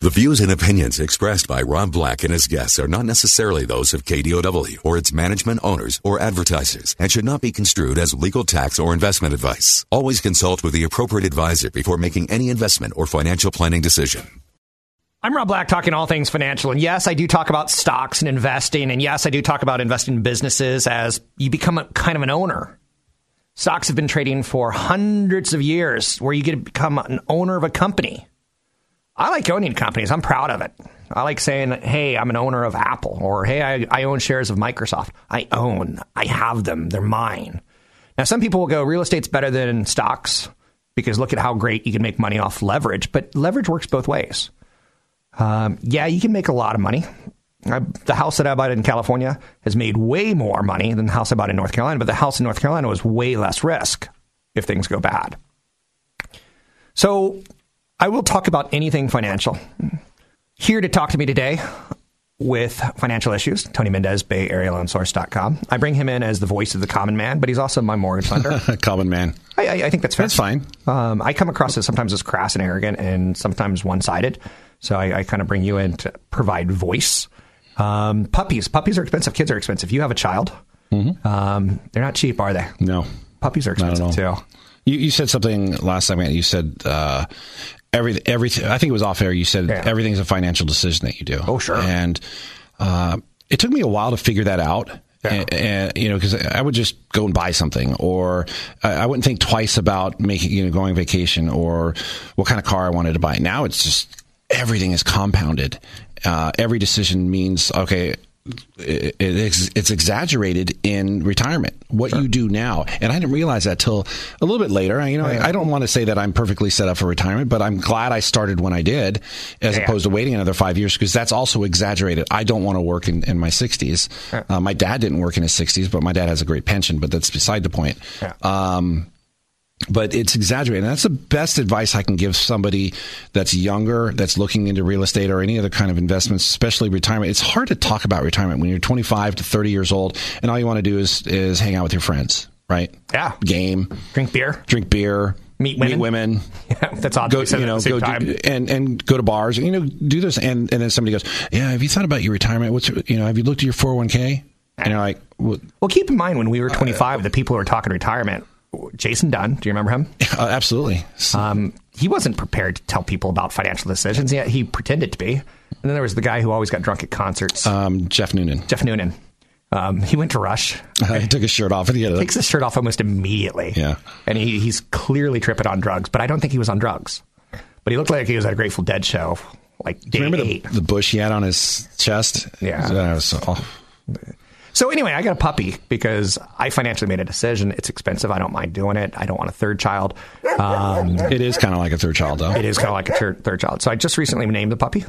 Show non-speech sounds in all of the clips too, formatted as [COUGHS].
The views and opinions expressed by Rob Black and his guests are not necessarily those of KDOW or its management owners or advertisers and should not be construed as legal tax or investment advice. Always consult with the appropriate advisor before making any investment or financial planning decision. I'm Rob Black talking all things financial. And yes, I do talk about stocks and investing. And yes, I do talk about investing in businesses as you become a, kind of an owner. Stocks have been trading for hundreds of years where you get to become an owner of a company. I like owning companies. I'm proud of it. I like saying, hey, I'm an owner of Apple, or hey, I, I own shares of Microsoft. I own, I have them, they're mine. Now, some people will go, real estate's better than stocks because look at how great you can make money off leverage, but leverage works both ways. Um, yeah, you can make a lot of money. I, the house that I bought in California has made way more money than the house I bought in North Carolina, but the house in North Carolina was way less risk if things go bad. So I will talk about anything financial. Here to talk to me today with financial issues, Tony Mendez, Bay Area Loan Source.com. I bring him in as the voice of the common man, but he's also my mortgage lender. [LAUGHS] common man. I, I, I think that's fair. That's fine. Um, I come across as sometimes as crass and arrogant and sometimes one sided. So I, I kind of bring you in to provide voice. Um, puppies. Puppies are expensive. Kids are expensive. You have a child. Mm-hmm. Um, they're not cheap, are they? No. Puppies are expensive too. You, you said something last time. You said uh, every everything. I think it was off air. You said Yeah. everything's a financial decision that you do. Oh, sure. And uh, it took me a while to figure that out. Yeah. And, and, you know, because I would just go and buy something, or I, I wouldn't think twice about making, you know, going vacation, or what kind of car I wanted to buy. Now it's just everything is compounded. Uh, every decision means okay. It, it's, it's exaggerated in retirement. What you do now, and I didn't realize that till a little bit later. I, you know, I, I don't want to say that I'm perfectly set up for retirement, but I'm glad I started when I did, as Yeah. opposed to waiting another five years because that's also exaggerated. I don't want to work in, in my 60s. Uh, my dad didn't work in his 60s, but my dad has a great pension. But that's beside the point. Yeah. Um, but it's exaggerated. And that's the best advice I can give somebody that's younger, that's looking into real estate or any other kind of investments, especially retirement. It's hard to talk about retirement when you're 25 to 30 years old, and all you want to do is is hang out with your friends, right? Yeah. Game, Drink beer. drink beer, Meet women. meet women. [LAUGHS] Yeah, that's odd. Go, you know, go do, and and go to bars. You know, do this, and and then somebody goes, "Yeah, have you thought about your retirement? What's your- you know, have you looked at your 401k?" And you're like, well, Well, keep in mind when we were uh, 25, the people who were talking retirement, Jason Dunn, do you remember him? uh, "Absolutely." Um, he wasn't prepared to tell people about financial decisions, yet he pretended to be. And then there was the guy who always got drunk at concerts, Um, Jeff Noonan. Jeff Noonan. Um, he went to Rush, [LAUGHS] he took his shirt off the end of takes his shirt off almost immediately. Yeah. And he, he's clearly tripping on drugs, but I don't think he was on drugs. But he looked like he was at a Grateful Dead show, like Remember the, eight. the bush he had on his chest? Yeah. That was- oh. So anyway, I got a puppy because I financially made a decision. It's expensive. I don't mind doing it. I don't want a third child. Um, It is kind of like a third child, though. it is kind of like a third, third child. So I just recently named the puppy.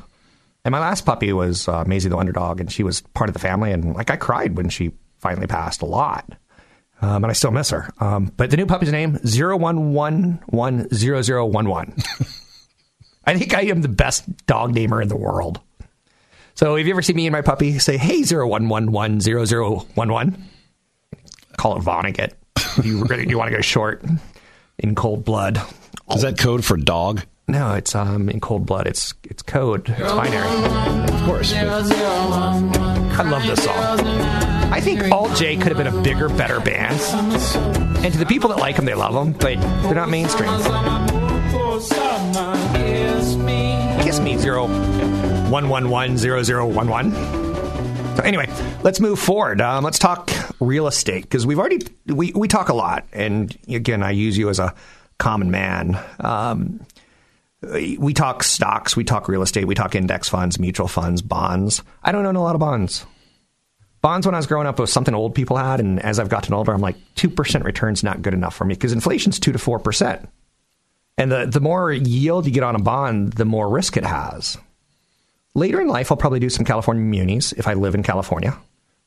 And my last puppy was uh, Maisie the Underdog, and she was part of the family. And like I cried when she finally passed a lot. Um, and I still miss her. Um, but the new puppy's name, 01110011. [LAUGHS] I think I am the best dog namer in the world. So if you ever see me and my puppy, say, hey, 01110011. Call it Vonnegut. If you, really, you want to go short in cold blood. Is that code for dog? No, it's um in cold blood. It's it's code. It's binary. Of course. I love this song. I think Alt J could have been a bigger, better band. And to the people that like them, they love them, but they're not mainstream. Kiss me zero one one one zero zero one one. So anyway, let's move forward. Um, let's talk real estate because we've already we we talk a lot, and again, I use you as a common man. Um, we talk stocks, we talk real estate, we talk index funds, mutual funds, bonds. I don't own a lot of bonds. Bonds when I was growing up was something old people had, and as I've gotten older, I'm like two percent return's not good enough for me because inflation's two to four percent, and the the more yield you get on a bond, the more risk it has. Later in life, I'll probably do some California munis if I live in California,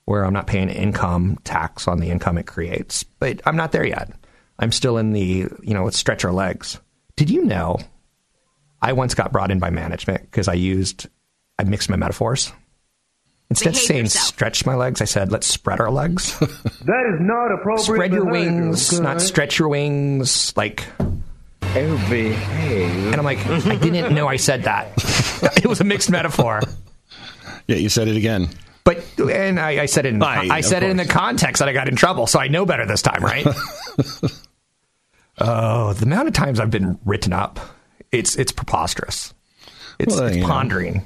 where I'm not paying income tax on the income it creates. But I'm not there yet. I'm still in the, you know, let's stretch our legs. Did you know I once got brought in by management because I used, I mixed my metaphors. Instead of saying yourself. stretch my legs, I said, let's spread our legs. [LAUGHS] That is not appropriate. spread your wings, okay? not stretch your wings. Like, Oh, behave. and I'm like, I didn't know I said that. [LAUGHS] it was a mixed metaphor. Yeah, you said it again. But and I, I said it. In, Aye, I of said it in the context that I got in trouble, so I know better this time, right? [LAUGHS] oh, the amount of times I've been written up, it's it's preposterous. It's, Well, it's you know. pondering.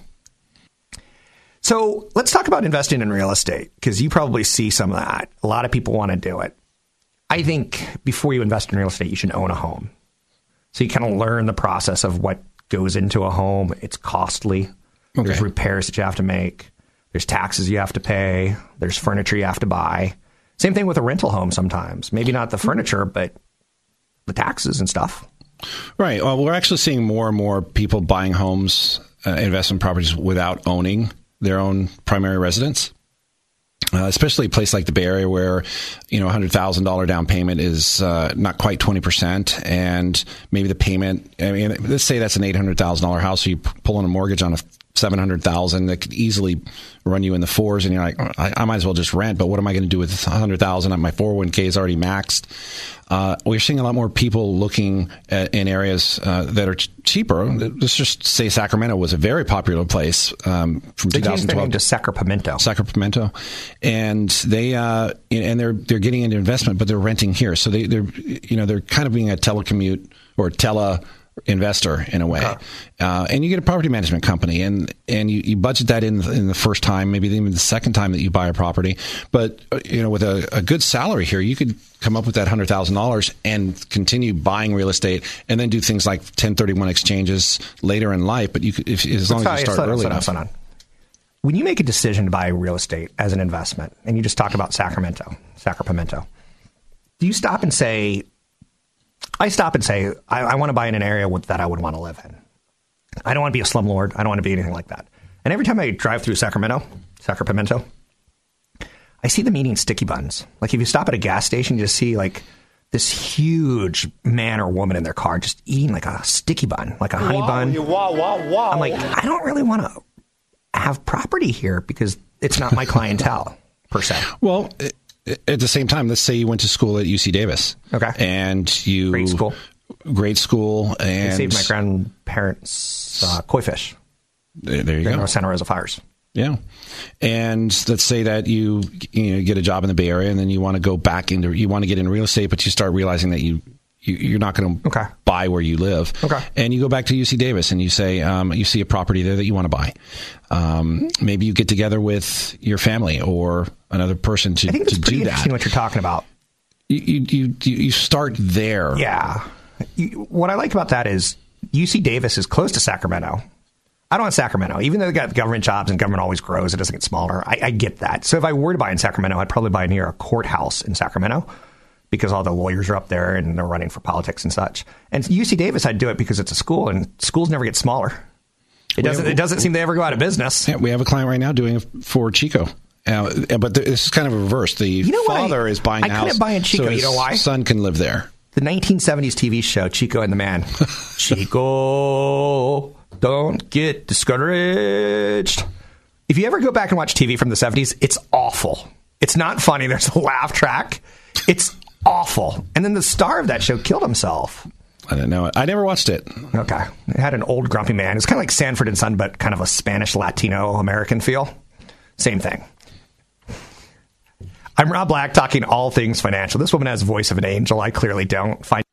So let's talk about investing in real estate because you probably see some of that. A lot of people want to do it. I think before you invest in real estate, you should own a home. So you kind of learn the process of what goes into a home. It's costly. There's repairs that you have to make. There's taxes you have to pay. There's furniture you have to buy. Same thing with a rental home sometimes. Maybe not the furniture, but the taxes and stuff. Right. Well, we're actually seeing more and more people buying homes, uh, investment properties without owning their own primary residence. Uh, especially a place like the Bay Area where, you know, hundred thousand dollar down payment is uh, not quite twenty percent, and maybe the payment. I mean, let's say that's an eight hundred thousand dollar house, so you pull in a mortgage on a seven hundred thousand that could easily run you in the fours, and you're like, I, I might as well just rent. But what am I going to do with hundred thousand? My four hundred one k is already maxed. Uh, we're seeing a lot more people looking at, in areas uh, that are ch- cheaper. Let's just say Sacramento was a very popular place um, from They 2012 to Sacramento. Sacramento, and they uh, and they're they're getting into investment, but they're renting here, so they they're you know they're kind of being a telecommute or tele investor in a way, uh, and you get a property management company, and and you, you budget that in in the first time, maybe even the second time that you buy a property, but uh, you know with a, a good salary here, you could come up with that hundred thousand dollars and continue buying real estate, and then do things like ten thirty one exchanges later in life, but you could if, as long as you start early enough. When you make a decision to buy real estate as an investment, and you just talk about Sacramento, Sacramento, do you stop and say, I stop and say, I, I want to buy in an area with, that I would want to live in. I don't want to be a slumlord. I don't want to be anything like that. And every time I drive through Sacramento, Sacramento, I see them eating sticky buns. Like if you stop at a gas station, you just see like this huge man or woman in their car just eating like a sticky bun, like a honey bun. I'm like, I don't really want to have property here because it's not my [LAUGHS] clientele per se. Well, i- i- at the same time, let's say you went to school at UC Davis. Okay. And you Great school. Great school, I and saved my grandparents' uh, koi fish There, there you go. Santa Rosa fires. Yeah. And let's say that you you know, get a job in the Bay Area, and then you want to go back into you want to get in real estate, but you start realizing that you. You, you're not going to Okay. buy where you live, Okay. and you go back to UC Davis and you say um, you see a property there that you want to buy. Um, maybe you get together with your family or another person to, I think to do that. what you're talking about. you, you, you, you start there. Yeah. You, what I like about that is UC Davis is close to Sacramento. I don't want Sacramento, even though they got government jobs and government always grows, it doesn't get smaller. I, I get that. So if I were to buy in Sacramento, I'd probably buy near a courthouse in Sacramento because all the lawyers are up there and they're running for politics and such. And UC Davis, I'd do it because it's a school and schools never get smaller. It doesn't. It doesn't seem to ever go out of business. Yeah, we have a client right now doing it for Chico. Uh, but this is kind of a reverse. The know father I- is buying I a couldn't house. buy in Chico. so You know why? Son can live there. The 1970s TV show Chico and the Man. [LAUGHS] Chico, don't get discouraged. If you ever go back and watch TV from the 70s, it's awful. It's not funny. There's a laugh track. It's awful. And then the star of that show killed himself. I don't know. I never watched it. Okay. It had an old grumpy man. It's kind of like Sanford and Son, but kind of a Spanish Latino American feel. Same thing. I'm Rob Black talking all things financial. This woman has the voice of an angel. I clearly don't. Find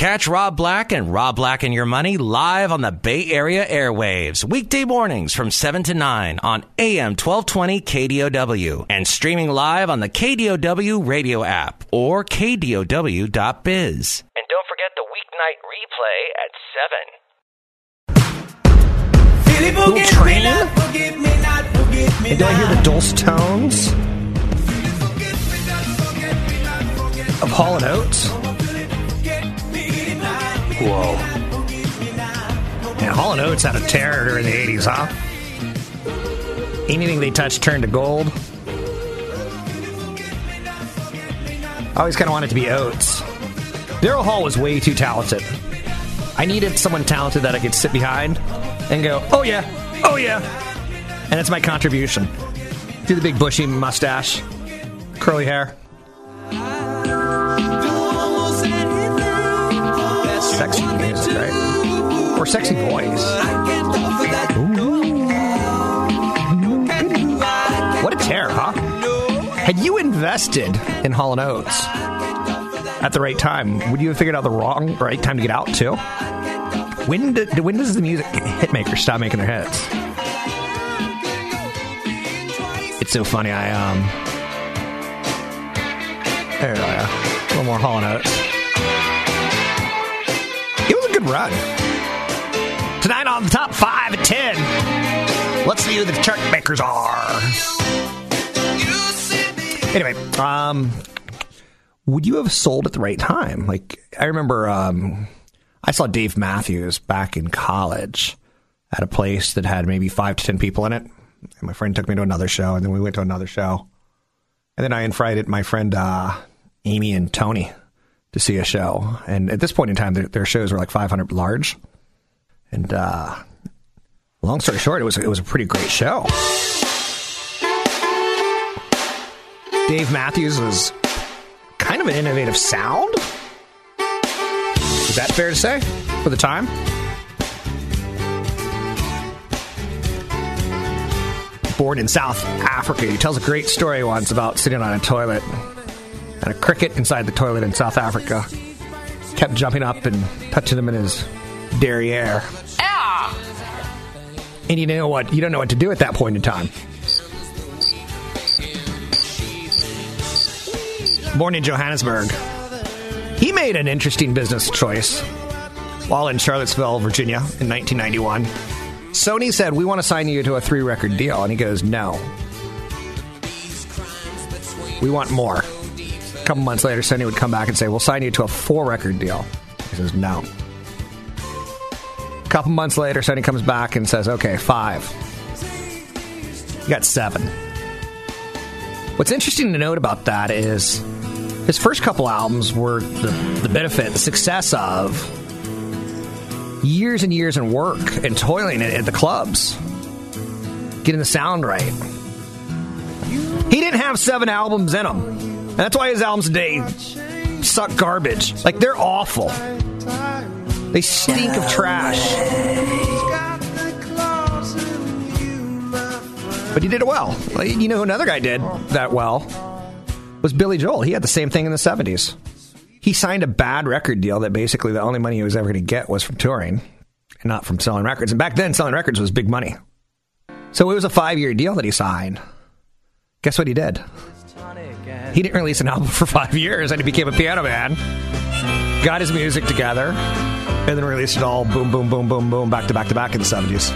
Catch Rob Black and Rob Black and Your Money live on the Bay Area airwaves, weekday mornings from 7 to 9 on AM 1220 KDOW and streaming live on the KDOW radio app or KDOW.biz. And don't forget the weeknight replay at 7. little train. And do I hear the dulce tones of Hall and Oates? Whoa. Yeah, Hall and Oates had a terror during the 80s, huh? Anything they touched turned to gold. I always kind of wanted to be Oates. Daryl Hall was way too talented. I needed someone talented that I could sit behind and go, oh yeah, oh yeah. And that's my contribution. Do the big bushy mustache, curly hair. Right? Or sexy voice. What a tear, huh? Had you invested in Hall Oates at the right time, would you have figured out the wrong right time to get out too? When do, when does the music hitmaker stop making their hits? It's so funny. I um, there we go. A little more Hall Oates. It was a good run. On the top five at ten. Let's see who the chart makers are. Anyway, um, would you have sold at the right time? Like I remember, um, I saw Dave Matthews back in college at a place that had maybe five to ten people in it. And my friend took me to another show, and then we went to another show. And then I invited my friend uh, Amy and Tony to see a show. And at this point in time, their, their shows were like 500 large. And uh, long story short, it was it was a pretty great show. Dave Matthews was kind of an innovative sound. Is that fair to say for the time? Born in South Africa, he tells a great story once about sitting on a toilet and a cricket inside the toilet in South Africa kept jumping up and touching him in his derriere. And you know what? You don't know what to do at that point in time. Born in Johannesburg, he made an interesting business choice while in Charlottesville, Virginia in 1991. Sony said, We want to sign you to a three record deal. And he goes, No. We want more. A couple months later, Sony would come back and say, We'll sign you to a four record deal. He says, No. Couple months later, Sony comes back and says, Okay, five. You got seven. What's interesting to note about that is his first couple albums were the, the benefit, the success of years and years and work and toiling at, at the clubs, getting the sound right. He didn't have seven albums in him. And that's why his albums today suck garbage. Like, they're awful. They stink of trash. But he did it well. You know another guy did that well? Was Billy Joel. He had the same thing in the 70s. He signed a bad record deal that basically the only money he was ever going to get was from touring and not from selling records. And back then, selling records was big money. So it was a five year deal that he signed. Guess what he did? He didn't release an album [LAUGHS] for five years and he became a piano man, got his music together, and then released it all boom, boom, boom, boom, boom, back to back to back in the 70s.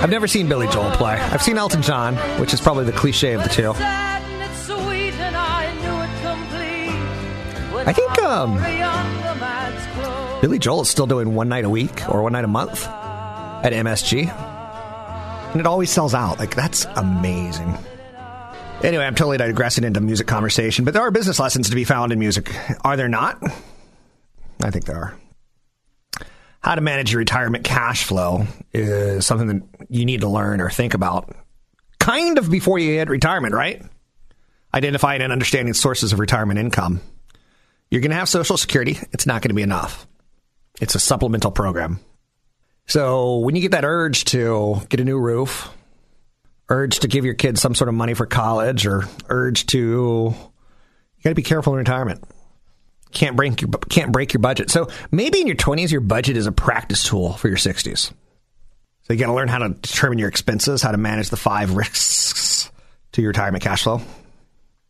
I've never seen Billy Joel play. I've seen Elton John, which is probably the cliche of the two. I think um, Billy Joel is still doing one night a week or one night a month at MSG. And it always sells out. Like, that's amazing. Anyway, I'm totally digressing into music conversation, but there are business lessons to be found in music. Are there not? I think there are how to manage your retirement cash flow is something that you need to learn or think about kind of before you hit retirement, right? Identifying and understanding sources of retirement income. You're going to have Social Security. It's not going to be enough. It's a supplemental program. So when you get that urge to get a new roof, urge to give your kids some sort of money for college, or urge to, you got to be careful in retirement can't break your can't break your budget. So maybe in your 20s your budget is a practice tool for your 60s. So you got to learn how to determine your expenses, how to manage the five [LAUGHS] risks to your retirement cash flow.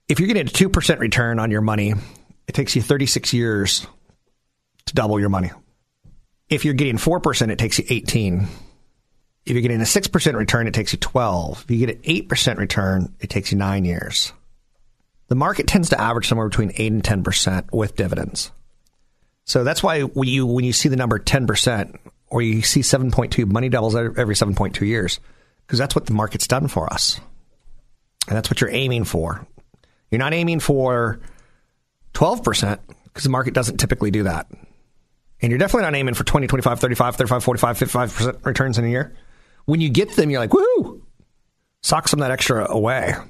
If you're getting a 2% return on your money, it takes you 36 years to double your money. If you're getting 4%, it takes you 18. If you're getting a 6% return, it takes you 12. If you get an 8% return, it takes you 9 years. The market tends to average somewhere between 8 and 10% with dividends. So that's why when you when you see the number 10% or you see 7.2 money doubles every 7.2 years because that's what the market's done for us. And that's what you're aiming for. You're not aiming for 12% because the market doesn't typically do that. And you're definitely not aiming for 20, 25, 35, 35, 45, 55% returns in a year. When you get them, you're like, woo! Sock some of that extra away. I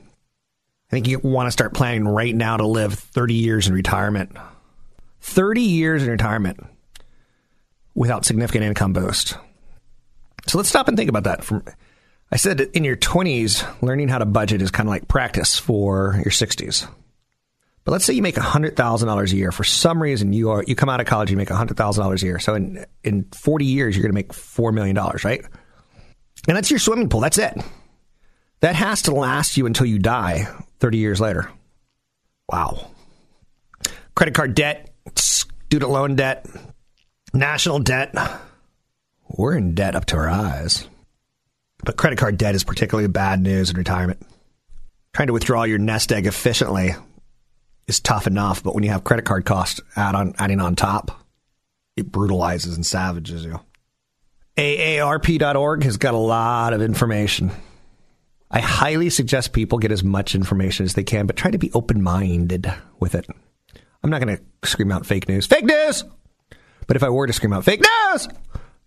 think you want to start planning right now to live 30 years in retirement. 30 years in retirement without significant income boost. So let's stop and think about that. From I said in your 20s, learning how to budget is kind of like practice for your 60s. But let's say you make $100,000 a year. For some reason, you are you come out of college, you make $100,000 a year. So in, in 40 years, you're going to make $4 million, right? And that's your swimming pool. That's it. That has to last you until you die 30 years later. Wow. Credit card debt, student loan debt, national debt. We're in debt up to our eyes. But credit card debt is particularly bad news in retirement. Trying to withdraw your nest egg efficiently is tough enough, but when you have credit card costs add on, adding on top, it brutalizes and savages you. AARP.org has got a lot of information. I highly suggest people get as much information as they can, but try to be open minded with it. I'm not going to scream out fake news. Fake news! But if I were to scream out fake news,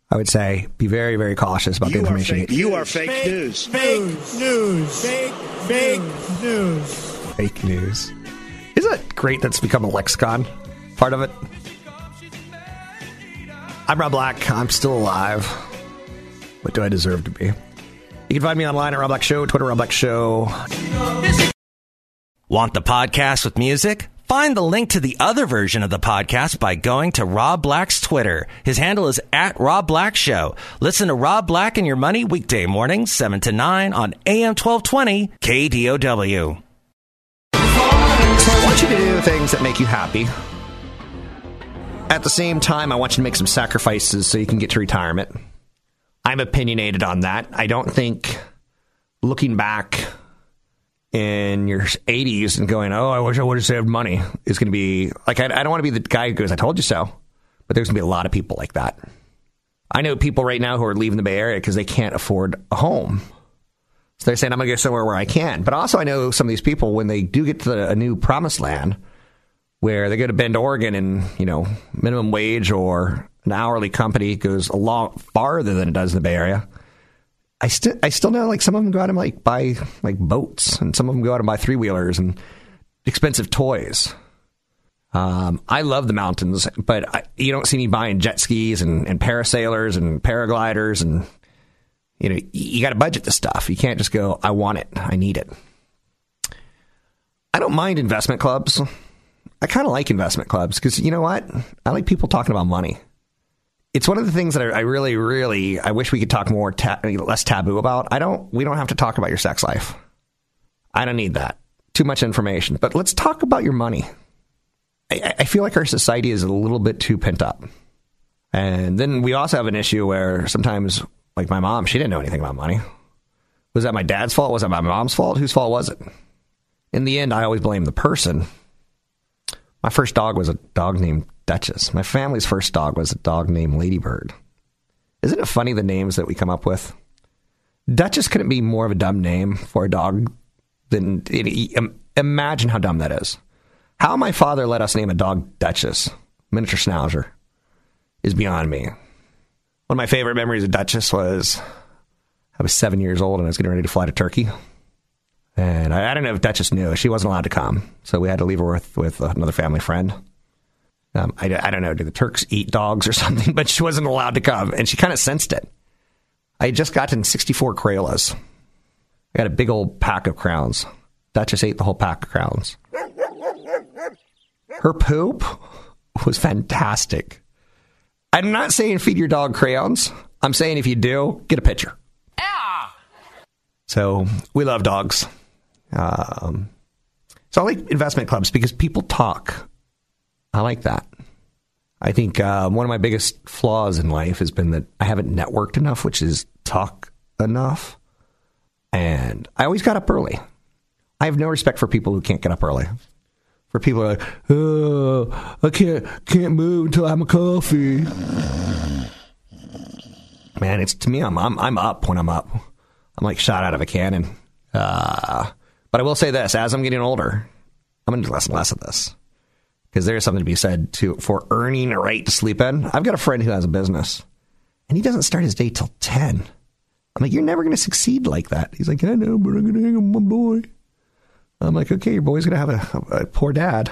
I would say be very, very cautious about you the information. Are fake, you are fake, fake news. Fake news. Fake, fake news. Fake news. Isn't it great that's become a lexicon part of it? I'm Rob Black. I'm still alive. What do I deserve to be? You can find me online at Rob Black Show, Twitter Rob Black Show. Want the podcast with music? Find the link to the other version of the podcast by going to Rob Black's Twitter. His handle is at Rob Black Show. Listen to Rob Black and Your Money weekday mornings, 7 to 9 on AM 1220 KDOW. So I want you to do things that make you happy. At the same time, I want you to make some sacrifices so you can get to retirement. I'm opinionated on that. I don't think looking back in your 80s and going, oh, I wish I would have saved money is going to be like, I, I don't want to be the guy who goes, I told you so. But there's going to be a lot of people like that. I know people right now who are leaving the Bay Area because they can't afford a home. So they're saying, I'm going to go somewhere where I can. But also, I know some of these people, when they do get to the, a new promised land, where they go to Bend, Oregon, and, you know, minimum wage or an hourly company goes a lot farther than it does in the Bay Area I still I still know like some of them go out and like buy like boats, and some of them go out and buy three wheelers and expensive toys. Um, I love the mountains, but I, you don't see me buying jet skis and, and parasailers and paragliders, and you know you got to budget the stuff. You can't just go, I want it, I need it. I don't mind investment clubs. I kind of like investment clubs because you know what? I like people talking about money it's one of the things that I, really, really, I wish we could talk more, ta- less taboo about. I don't, we don't have to talk about your sex life. I don't need that. Too much information. But let's talk about your money. I, I feel like our society is a little bit too pent up. And then we also have an issue where sometimes, like my mom, she didn't know anything about money. Was that my dad's fault? Was that my mom's fault? Whose fault was it? In the end, I always blame the person. My first dog was a dog named Duchess. My family's first dog was a dog named Ladybird. Isn't it funny the names that we come up with? Duchess couldn't be more of a dumb name for a dog than imagine how dumb that is. How my father let us name a dog Duchess, miniature schnauzer, is beyond me. One of my favorite memories of Duchess was I was seven years old and I was getting ready to fly to Turkey. And I, I don't know if Duchess knew. She wasn't allowed to come. So we had to leave her with, with another family friend. Um, I, I don't know, do the Turks eat dogs or [LAUGHS] something? But she wasn't allowed to come, and she kind of sensed it. I had just gotten 64 Crayolas. I got a big old pack of crowns. Duchess ate the whole pack of crowns. Her poop was fantastic. I'm not saying feed your dog crayons. I'm saying if you do, get a picture. Yeah. So we love dogs. Um, so I like investment clubs because people talk. I like that. I think uh, one of my biggest flaws in life has been that I haven't networked enough, which is talk enough. And I always got up early. I have no respect for people who can't get up early. For people who are like, oh, I can't can't move until I have my coffee. Man, it's to me, I'm I'm I'm up when I'm up. I'm like shot out of a cannon. Uh, but I will say this: as I'm getting older, I'm going to do less and less of this because there is something to be said to for earning a right to sleep in. I've got a friend who has a business, and he doesn't start his day till ten. I'm like, you're never going to succeed like that. He's like, I know, but I'm going to hang on my boy. I'm like, okay, your boy's going to have a, a, poor dad.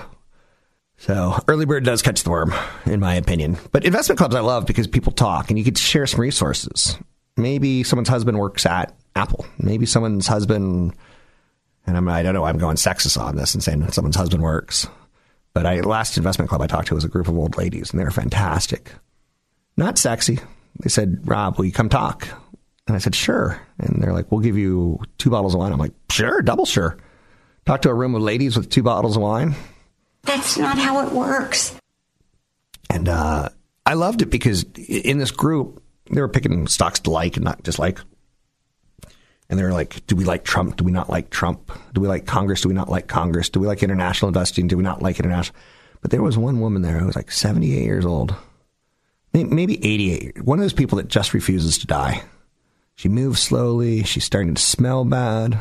So early bird does catch the worm, in my opinion. But investment clubs I love because people talk and you to share some resources. Maybe someone's husband works at Apple. Maybe someone's husband, and I'm, I don't know, I'm going sexist on this and saying someone's husband works. But I last investment club I talked to was a group of old ladies, and they were fantastic. Not sexy. They said, Rob, will you come talk? And I said, sure. And they're like, we'll give you two bottles of wine. I'm like, sure, double sure. Talk to a room of ladies with two bottles of wine. That's not how it works. And uh, I loved it because in this group, they were picking stocks to like and not dislike. And they were like, do we like Trump? Do we not like Trump? Do we like Congress? Do we not like Congress? Do we like international investing? Do we not like international? But there was one woman there who was like 78 years old, maybe 88. One of those people that just refuses to die. She moves slowly. She's starting to smell bad.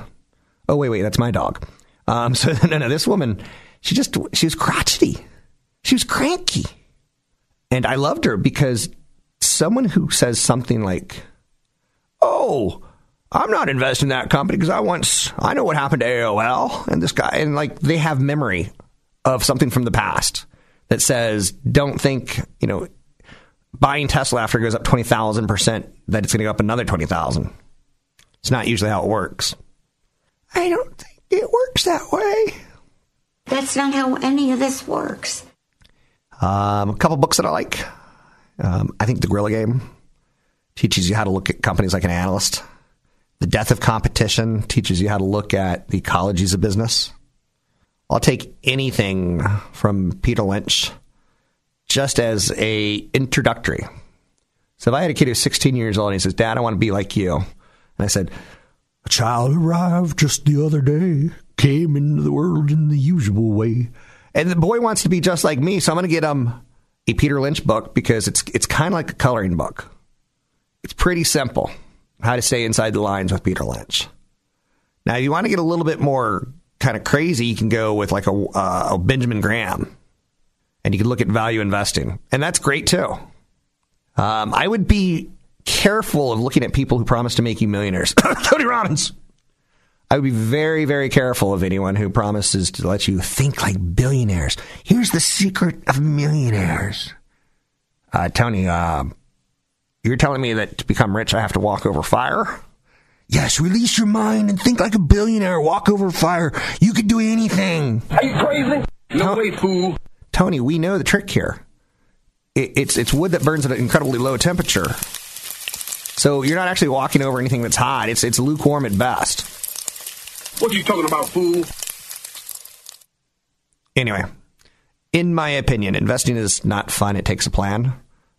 Oh, wait, wait, that's my dog. Um, [LAUGHS] so, no, no, this woman, she just, she was crotchety. She was cranky. And I loved her because someone who says something like, oh, I'm not investing in that company because I once, I know what happened to AOL and this guy, and like they have memory of something from the past that says, don't think, you know, buying Tesla after it goes up 20,000% that it's going to go up another 20,000. It's not usually how it works. I don't think it works that way. That's not how any of this works. Um, a couple books that I like. Um, I think The Gorilla Game teaches you how to look at companies like an analyst. The Death of Competition teaches you how to look at the ecologies of business. I'll take anything from Peter Lynch just as a introductory. So if I had a kid who's 16 years old and he says, Dad, I want to be like you. And I said, A child arrived just the other day, came into the world in the usual way. And the boy wants to be just like me, so I'm going to get him a Peter Lynch book because it's it's kind of like a coloring book. It's pretty simple how to stay inside the lines with Peter Lynch. Now, if you want to get a little bit more kind of crazy, you can go with like a, uh, a Benjamin Graham, and you can look at value investing, and that's great too. Um, I would be careful of looking at people who promise to make you millionaires. [COUGHS] Tony Robbins. I would be very, very careful of anyone who promises to let you think like billionaires. Here's the secret of millionaires. Uh, Tony, uh, you're telling me that to become rich, I have to walk over fire? Yes, release your mind and think like a billionaire. Walk over fire. You could do anything. Are you crazy? No way, fool. Tony, we know the trick here. It, it's it's wood that burns at an incredibly low temperature. So you're not actually walking over anything that's hot. It's it's lukewarm at best. What are you talking about, fool? Anyway, in my opinion, investing is not fun. It takes a plan.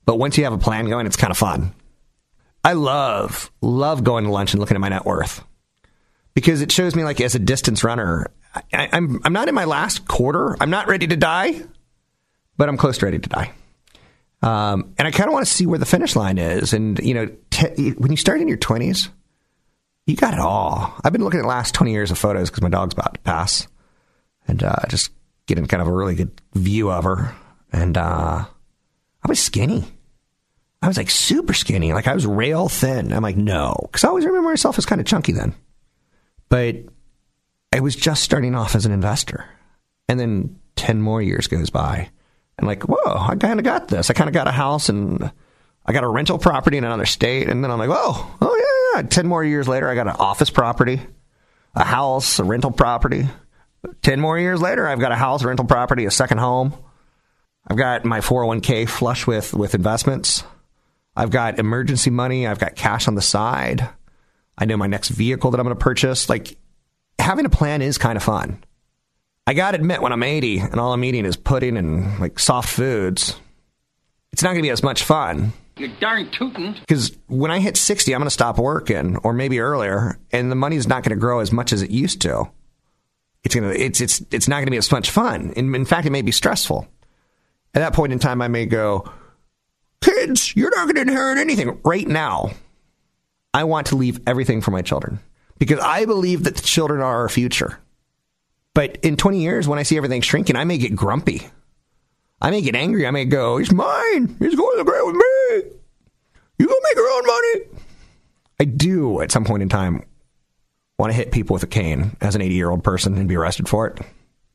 But once you have a plan going, it's kind of fun. I love, love going to lunch and looking at my net worth because it shows me, like, as a distance runner, I, I'm, I'm not in my last quarter. I'm not ready to die, but I'm close to ready to die. Um, and I kind of want to see where the finish line is. And, you know, when you start in your 20s, you got it all. I've been looking at the last 20 years of photos because my dog's about to pass and uh, just getting kind of a really good view of her. And uh, I was skinny. I was like super skinny. Like I was rail thin. I'm like, no. Because I always remember myself as kind of chunky then. But I was just starting off as an investor. And then 10 more years goes by. And like, whoa, I kind of got this. I kind of got a house and I got a rental property in another state. And then I'm like, whoa, oh yeah, yeah. 10 more years later, I got an office property, a house, a rental property. 10 more years later, I've got a house, rental property, a second home. I've got my 401k flush with, with investments. I've got emergency money. I've got cash on the side. I know my next vehicle that I'm going to purchase. Like having a plan is kind of fun. I got to admit, when I'm 80 and all I'm eating is pudding and like soft foods, it's not going to be as much fun. You're darn tootin'. Because when I hit 60, I'm going to stop working, or maybe earlier, and the money's not going to grow as much as it used to. it's gonna it's it's it's not gonna be as much fun. In, in fact, it may be stressful. At that point in time, I may go, kids, you're not gonna inherit anything right now. I want to leave everything for my children because I believe that the children are our future. But in 20 years, when I see everything shrinking, I may get grumpy. I may get angry. I may go, it's mine. It's going to grave with me. You go make your own money. I do, at some point in time, want to hit people with a cane as an 80 year old person and be arrested for it.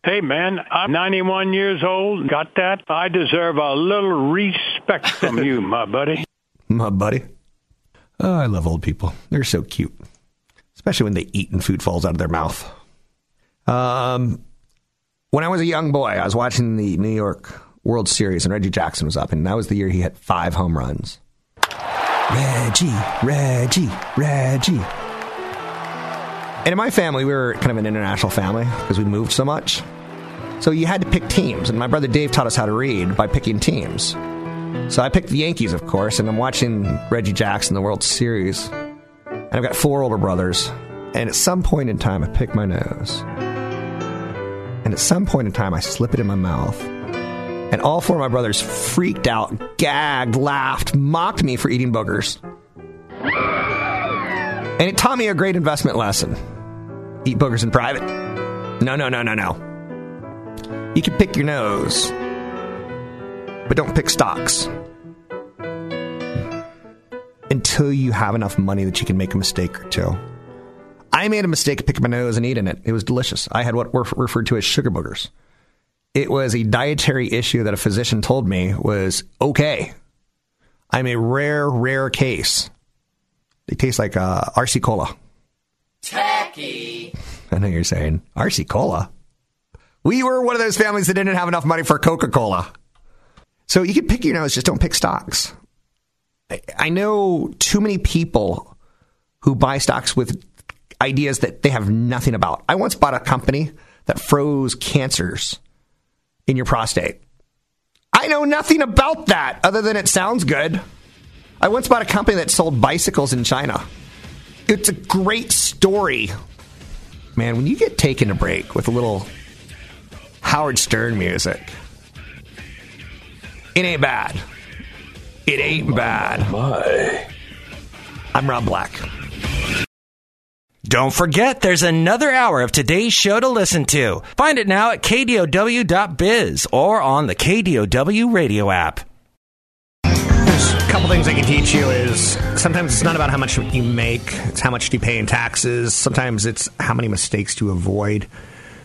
Hey, man, I'm 91 years old. Got that? I deserve a little respect from you, [LAUGHS] my buddy. My buddy. Oh, I love old people. They're so cute, especially when they eat and food falls out of their mouth. Um, when I was a young boy, I was watching the New York World Series and Reggie Jackson was up, and that was the year he hit five home runs. Reggie, Reggie, Reggie. And in my family, we were kind of an international family because we moved so much. So you had to pick teams, and my brother Dave taught us how to read by picking teams. So I picked the Yankees, of course, and I'm watching Reggie Jackson, in the World Series. And I've got four older brothers. And at some point in time, I pick my nose. And at some point in time, I slip it in my mouth. And all four of my brothers freaked out, gagged, laughed, mocked me for eating boogers. And it taught me a great investment lesson eat boogers in private. No, no, no, no, no. You can pick your nose, but don't pick stocks until you have enough money that you can make a mistake or two. I made a mistake picking my nose and eating it. It was delicious. I had what were referred to as sugar boogers. It was a dietary issue that a physician told me was okay. I'm a rare, rare case. They taste like uh, RC Cola. Tacky. I know you're saying RC Cola. We were one of those families that didn't have enough money for Coca Cola. So you can pick your nose, just don't pick stocks. I, I know too many people who buy stocks with ideas that they have nothing about. I once bought a company that froze cancers in your prostate. I know nothing about that other than it sounds good. I once bought a company that sold bicycles in China. It's a great story. Man, when you get taken a break with a little Howard Stern music, it ain't bad. It ain't bad. My. I'm Rob Black. Don't forget, there's another hour of today's show to listen to. Find it now at kdow.biz or on the KDOW radio app. There's A couple things I can teach you is sometimes it's not about how much you make, it's how much do you pay in taxes. Sometimes it's how many mistakes to avoid.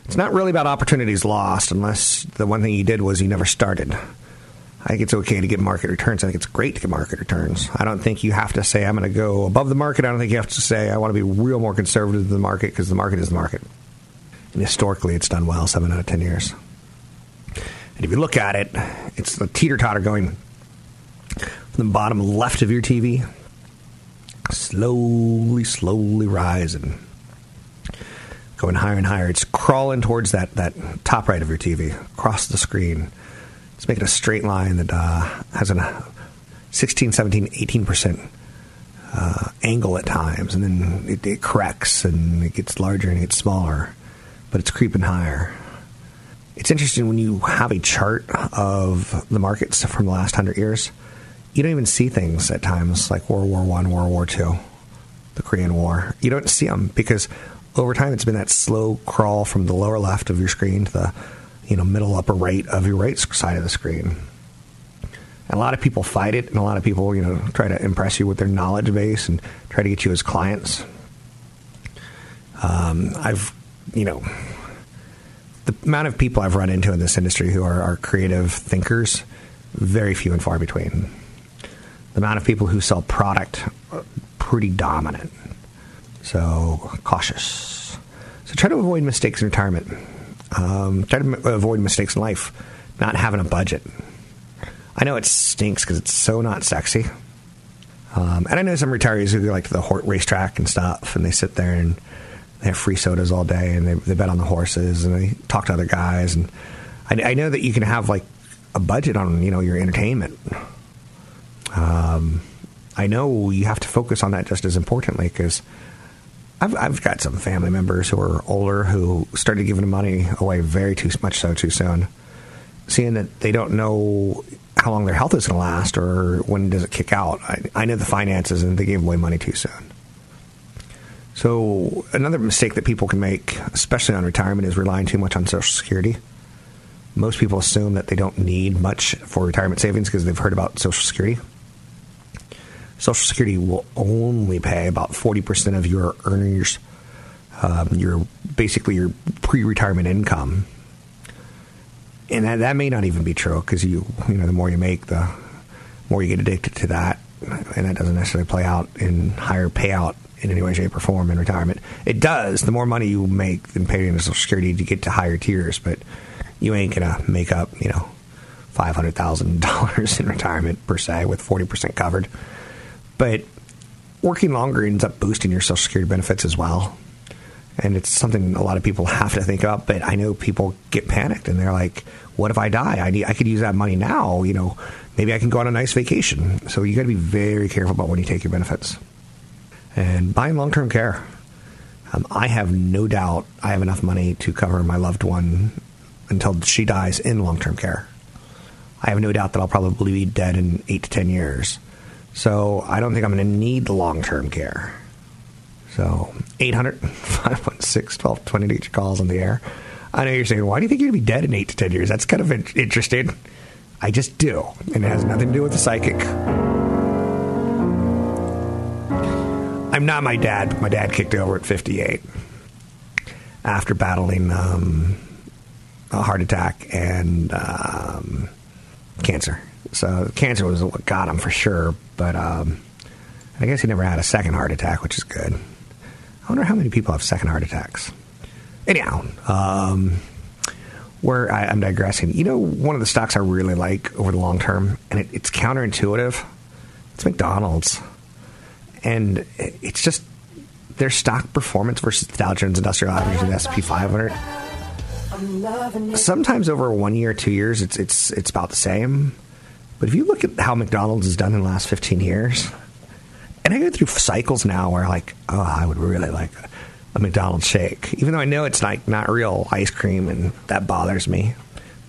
It's not really about opportunities lost unless the one thing you did was you never started. I think it's okay to get market returns. I think it's great to get market returns. I don't think you have to say, I'm going to go above the market. I don't think you have to say, I want to be real more conservative than the market because the market is the market. And historically, it's done well seven out of 10 years. And if you look at it, it's the teeter totter going from the bottom left of your TV, slowly, slowly rising, going higher and higher. It's crawling towards that, that top right of your TV, across the screen. It's making a straight line that uh, has a 16, 17, 18% uh, angle at times, and then it, it corrects and it gets larger and it gets smaller, but it's creeping higher. It's interesting when you have a chart of the markets from the last hundred years. You don't even see things at times like World War One, World War Two, the Korean War. You don't see them because over time it's been that slow crawl from the lower left of your screen to the you know middle upper right of your right side of the screen. And a lot of people fight it, and a lot of people you know try to impress you with their knowledge base and try to get you as clients. Um, I've you know the amount of people I've run into in this industry who are, are creative thinkers, very few and far between. The amount of people who sell product, uh, pretty dominant. So cautious. So try to avoid mistakes in retirement. Um, try to m- avoid mistakes in life. Not having a budget. I know it stinks because it's so not sexy. Um, and I know some retirees who go like to the hort racetrack and stuff, and they sit there and they have free sodas all day, and they, they bet on the horses, and they talk to other guys. And I, I know that you can have like a budget on you know your entertainment. Um, I know you have to focus on that just as importantly because I've, I've got some family members who are older who started giving money away very too much so too soon, seeing that they don't know how long their health is going to last or when does it kick out. I, I know the finances and they gave away money too soon. So another mistake that people can make, especially on retirement, is relying too much on Social Security. Most people assume that they don't need much for retirement savings because they've heard about Social Security. Social Security will only pay about 40% of your earnings, um, your basically your pre-retirement income. And that, that may not even be true because you, you know, the more you make, the more you get addicted to that, and that doesn't necessarily play out in higher payout in any way, shape, or form in retirement. It does. The more money you make than paying into Social Security, to get to higher tiers, but you ain't gonna make up, you know, five hundred thousand dollars [LAUGHS] in retirement per se with forty percent covered. But working longer ends up boosting your Social Security benefits as well. And it's something a lot of people [LAUGHS] have to think about. But I know people get panicked and they're like, "What if I die? I need, I could use that money now. You know, maybe I can go on a nice vacation." So you got to be very careful about when you take your benefits. And buying long term care. Um, I have no doubt I have enough money to cover my loved one until she dies in long term care. I have no doubt that I'll probably be dead in eight to ten years. So I don't think I'm going to need long term care. So 800 [LAUGHS] 516 1220 to your calls on the air. I know you're saying, why do you think you're going to be dead in eight to ten years? That's kind of interesting. I just do. And it has nothing to do with the psychic. I'm not my dad, but my dad kicked over at 58 after battling um, a heart attack and um, cancer. So cancer was what got him for sure, but um, I guess he never had a second heart attack, which is good. I wonder how many people have second heart attacks. Anyhow, um, where I, am digressing. You know, one of the stocks I really like over the long term, and it, it's counterintuitive. It's McDonald's, and it's just their stock performance versus the Dow Jones Industrial Average and the S P 500. Sometimes over one year, two years, it's it's it's about the same. But if you look at how McDonald's has done in the last 15 years, and I go through cycles now where like, oh, I would really like a, a McDonald's shake, even though I know it's like not real ice cream and that bothers me.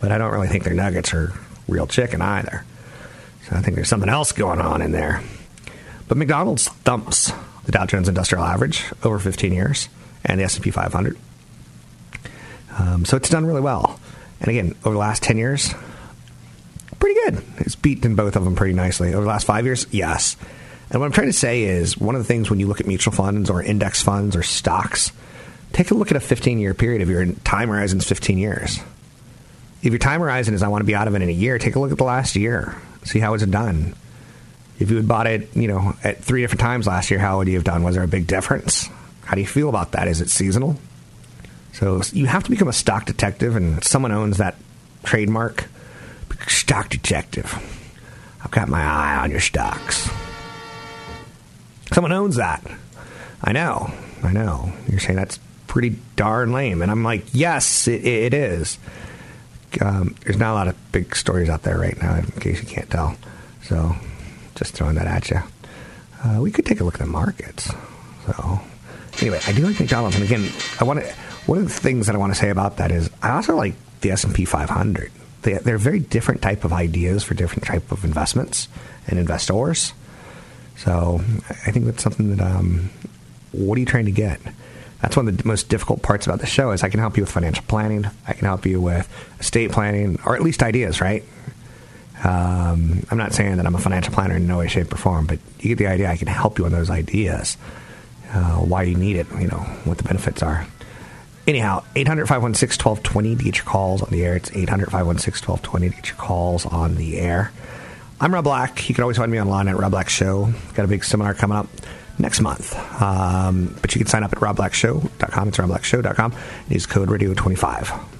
But I don't really think their nuggets are real chicken either. So I think there's something else going on in there. But McDonald's thumps the Dow Jones Industrial Average over 15 years and the S&P 500. Um, so it's done really well. And again, over the last 10 years, pretty good. It's beaten both of them pretty nicely. Over the last five years, yes. And what I'm trying to say is one of the things when you look at mutual funds or index funds or stocks, take a look at a 15 year period. If your time horizon is 15 years, if your time horizon is I want to be out of it in a year, take a look at the last year. See how it's done. If you had bought it, you know, at three different times last year, how would you have done? Was there a big difference? How do you feel about that? Is it seasonal? So you have to become a stock detective, and someone owns that trademark. Stock detective. I've got my eye on your stocks. Someone owns that. I know. I know. You're saying that's pretty darn lame. And I'm like, yes, it, it is. Um, there's not a lot of big stories out there right now, in case you can't tell. So, just throwing that at you. Uh, we could take a look at the markets. So, anyway, I do like McDonald's, and again, I want to. One of the things that I want to say about that is I also like the S and P 500. They, they're very different type of ideas for different type of investments and investors. So I think that's something that. Um, what are you trying to get? That's one of the most difficult parts about the show is I can help you with financial planning. I can help you with estate planning, or at least ideas, right? Um, I'm not saying that I'm a financial planner in no way, shape, or form, but you get the idea. I can help you on those ideas, uh, why you need it, you know, what the benefits are anyhow, 800 516 1220 to get your calls on the air. It's 800 516 1220 to get your calls on the air. I'm Rob Black. You can always find me online at Rob Black Show. Got a big seminar coming up next month. Um, but you can sign up at robblackshow.com. It's robblackshow.com. Use code radio 25.